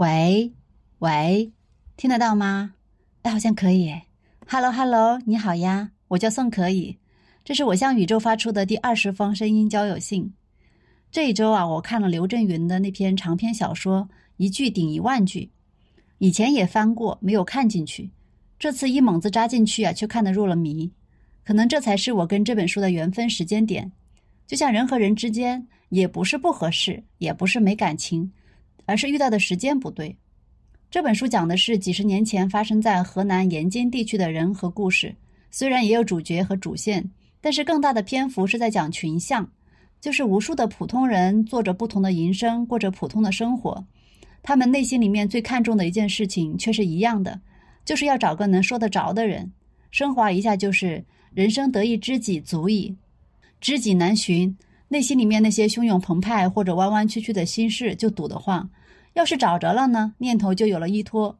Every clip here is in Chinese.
喂，喂，听得到吗？哎，好像可以。Hello，Hello，你好呀，我叫宋可以。这是我向宇宙发出的第二十封声音交友信。这一周啊，我看了刘震云的那篇长篇小说《一句顶一万句》，以前也翻过，没有看进去。这次一猛子扎进去啊，却看得入了迷。可能这才是我跟这本书的缘分时间点。就像人和人之间，也不是不合适，也不是没感情。而是遇到的时间不对。这本书讲的是几十年前发生在河南盐津地区的人和故事，虽然也有主角和主线，但是更大的篇幅是在讲群像，就是无数的普通人做着不同的营生，过着普通的生活，他们内心里面最看重的一件事情却是一样的，就是要找个能说得着的人。升华一下，就是人生得一知己足矣，知己难寻，内心里面那些汹涌澎湃或者弯弯曲曲的心事就堵得慌。要是找着了呢，念头就有了依托。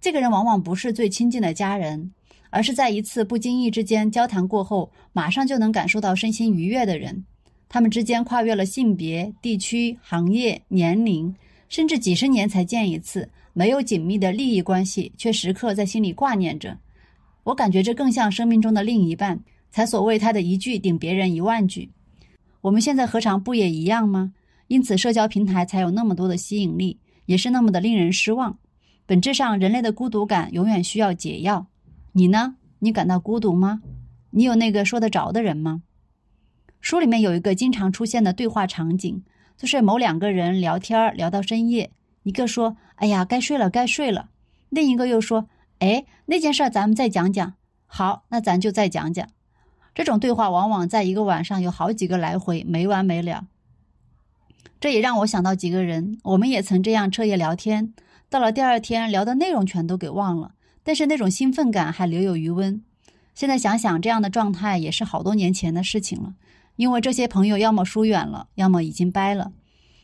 这个人往往不是最亲近的家人，而是在一次不经意之间交谈过后，马上就能感受到身心愉悦的人。他们之间跨越了性别、地区、行业、年龄，甚至几十年才见一次，没有紧密的利益关系，却时刻在心里挂念着。我感觉这更像生命中的另一半，才所谓他的一句顶别人一万句。我们现在何尝不也一样吗？因此，社交平台才有那么多的吸引力。也是那么的令人失望。本质上，人类的孤独感永远需要解药。你呢？你感到孤独吗？你有那个说得着的人吗？书里面有一个经常出现的对话场景，就是某两个人聊天聊到深夜，一个说：“哎呀，该睡了，该睡了。”另一个又说：“哎，那件事咱们再讲讲。”好，那咱就再讲讲。这种对话往往在一个晚上有好几个来回，没完没了。这也让我想到几个人，我们也曾这样彻夜聊天，到了第二天聊的内容全都给忘了，但是那种兴奋感还留有余温。现在想想，这样的状态也是好多年前的事情了，因为这些朋友要么疏远了，要么已经掰了。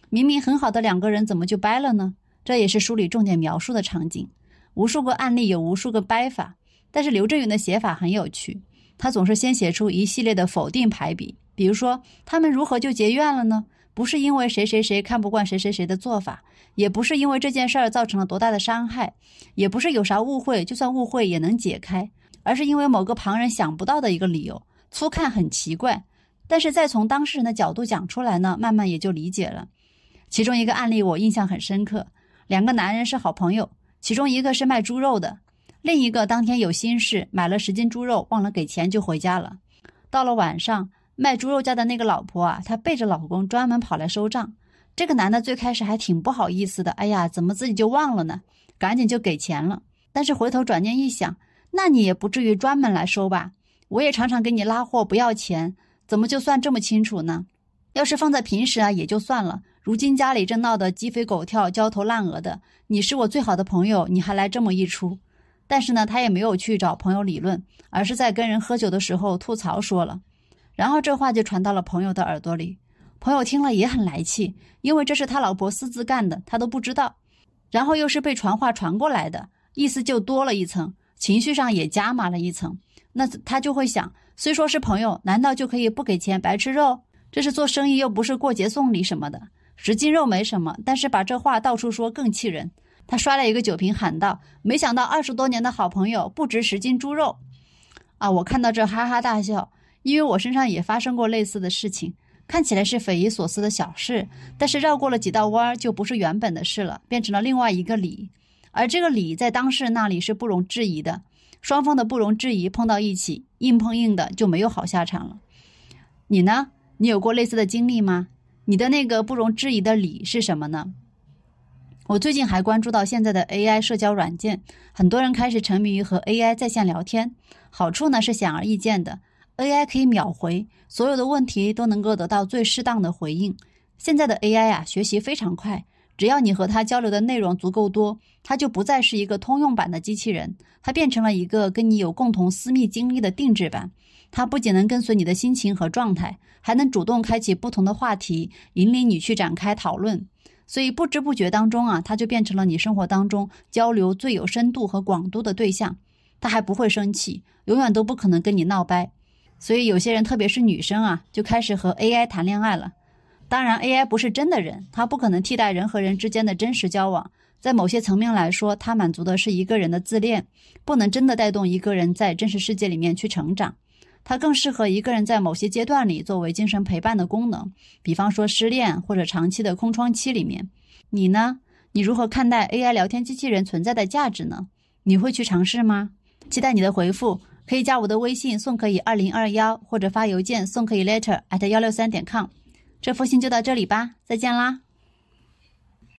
明明很好的两个人，怎么就掰了呢？这也是书里重点描述的场景。无数个案例有无数个掰法，但是刘震云的写法很有趣，他总是先写出一系列的否定排比，比如说他们如何就结怨了呢？不是因为谁谁谁看不惯谁谁谁的做法，也不是因为这件事儿造成了多大的伤害，也不是有啥误会，就算误会也能解开，而是因为某个旁人想不到的一个理由，粗看很奇怪，但是再从当事人的角度讲出来呢，慢慢也就理解了。其中一个案例我印象很深刻，两个男人是好朋友，其中一个是卖猪肉的，另一个当天有心事买了十斤猪肉，忘了给钱就回家了，到了晚上。卖猪肉家的那个老婆啊，她背着老公专门跑来收账。这个男的最开始还挺不好意思的，哎呀，怎么自己就忘了呢？赶紧就给钱了。但是回头转念一想，那你也不至于专门来收吧？我也常常给你拉货不要钱，怎么就算这么清楚呢？要是放在平时啊，也就算了。如今家里正闹得鸡飞狗跳、焦头烂额的，你是我最好的朋友，你还来这么一出？但是呢，他也没有去找朋友理论，而是在跟人喝酒的时候吐槽说了。然后这话就传到了朋友的耳朵里，朋友听了也很来气，因为这是他老婆私自干的，他都不知道。然后又是被传话传过来的，意思就多了一层，情绪上也加码了一层。那他就会想，虽说是朋友，难道就可以不给钱白吃肉？这是做生意，又不是过节送礼什么的。十斤肉没什么，但是把这话到处说更气人。他摔了一个酒瓶，喊道：“没想到二十多年的好朋友不值十斤猪肉。”啊！我看到这哈哈大笑。因为我身上也发生过类似的事情，看起来是匪夷所思的小事，但是绕过了几道弯儿，就不是原本的事了，变成了另外一个理。而这个理在当事人那里是不容置疑的，双方的不容置疑碰到一起，硬碰硬的就没有好下场了。你呢？你有过类似的经历吗？你的那个不容置疑的理是什么呢？我最近还关注到现在的 AI 社交软件，很多人开始沉迷于和 AI 在线聊天，好处呢是显而易见的。AI 可以秒回，所有的问题都能够得到最适当的回应。现在的 AI 啊，学习非常快，只要你和它交流的内容足够多，它就不再是一个通用版的机器人，它变成了一个跟你有共同私密经历的定制版。它不仅能跟随你的心情和状态，还能主动开启不同的话题，引领你去展开讨论。所以不知不觉当中啊，它就变成了你生活当中交流最有深度和广度的对象。它还不会生气，永远都不可能跟你闹掰。所以有些人，特别是女生啊，就开始和 AI 谈恋爱了。当然，AI 不是真的人，它不可能替代人和人之间的真实交往。在某些层面来说，它满足的是一个人的自恋，不能真的带动一个人在真实世界里面去成长。它更适合一个人在某些阶段里作为精神陪伴的功能，比方说失恋或者长期的空窗期里面。你呢？你如何看待 AI 聊天机器人存在的价值呢？你会去尝试吗？期待你的回复，可以加我的微信宋可以二零二幺，或者发邮件宋可以 letter at 幺六三点 com。这封信就到这里吧，再见啦。